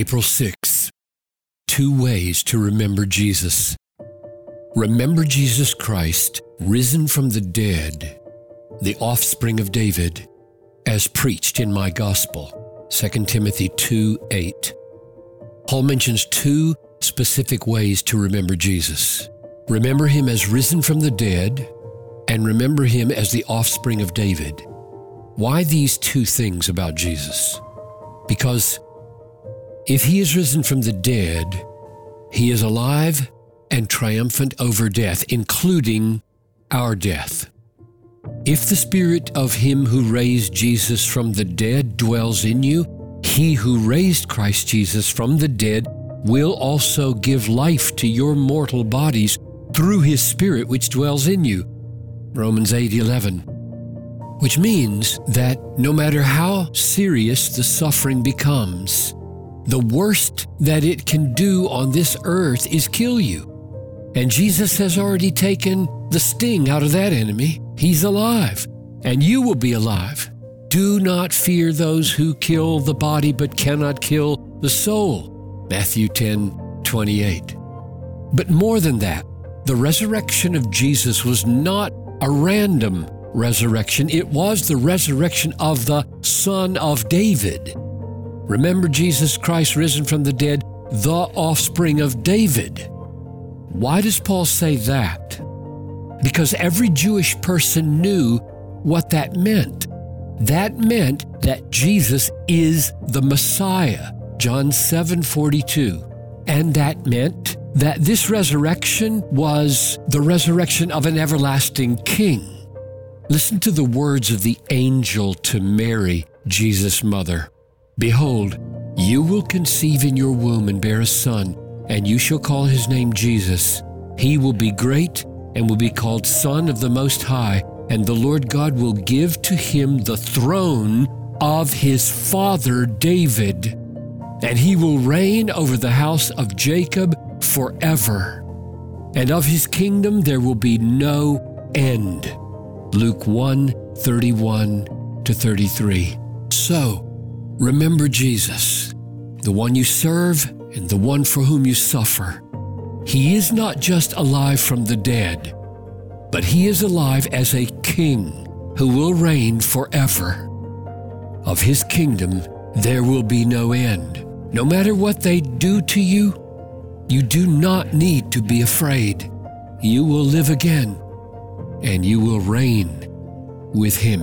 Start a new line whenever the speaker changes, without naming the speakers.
April 6. Two ways to remember Jesus. Remember Jesus Christ, risen from the dead, the offspring of David, as preached in my gospel. 2 Timothy 2 8. Paul mentions two specific ways to remember Jesus. Remember him as risen from the dead, and remember him as the offspring of David. Why these two things about Jesus? Because if he is risen from the dead, he is alive and triumphant over death, including our death. If the spirit of him who raised Jesus from the dead dwells in you, he who raised Christ Jesus from the dead will also give life to your mortal bodies through his spirit which dwells in you. Romans 8:11. Which means that no matter how serious the suffering becomes, the worst that it can do on this earth is kill you. And Jesus has already taken the sting out of that enemy. He's alive, and you will be alive. Do not fear those who kill the body but cannot kill the soul. Matthew 10 28. But more than that, the resurrection of Jesus was not a random resurrection, it was the resurrection of the Son of David. Remember Jesus Christ risen from the dead, the offspring of David. Why does Paul say that? Because every Jewish person knew what that meant. That meant that Jesus is the Messiah, John 7 42. And that meant that this resurrection was the resurrection of an everlasting king. Listen to the words of the angel to Mary, Jesus' mother. Behold, you will conceive in your womb and bear a son, and you shall call his name Jesus. He will be great and will be called Son of the Most High, and the Lord God will give to him the throne of his father David, and he will reign over the house of Jacob forever. And of his kingdom there will be no end. Luke 1 31 to 33. So, Remember Jesus, the one you serve and the one for whom you suffer. He is not just alive from the dead, but he is alive as a king who will reign forever. Of his kingdom, there will be no end. No matter what they do to you, you do not need to be afraid. You will live again, and you will reign with him.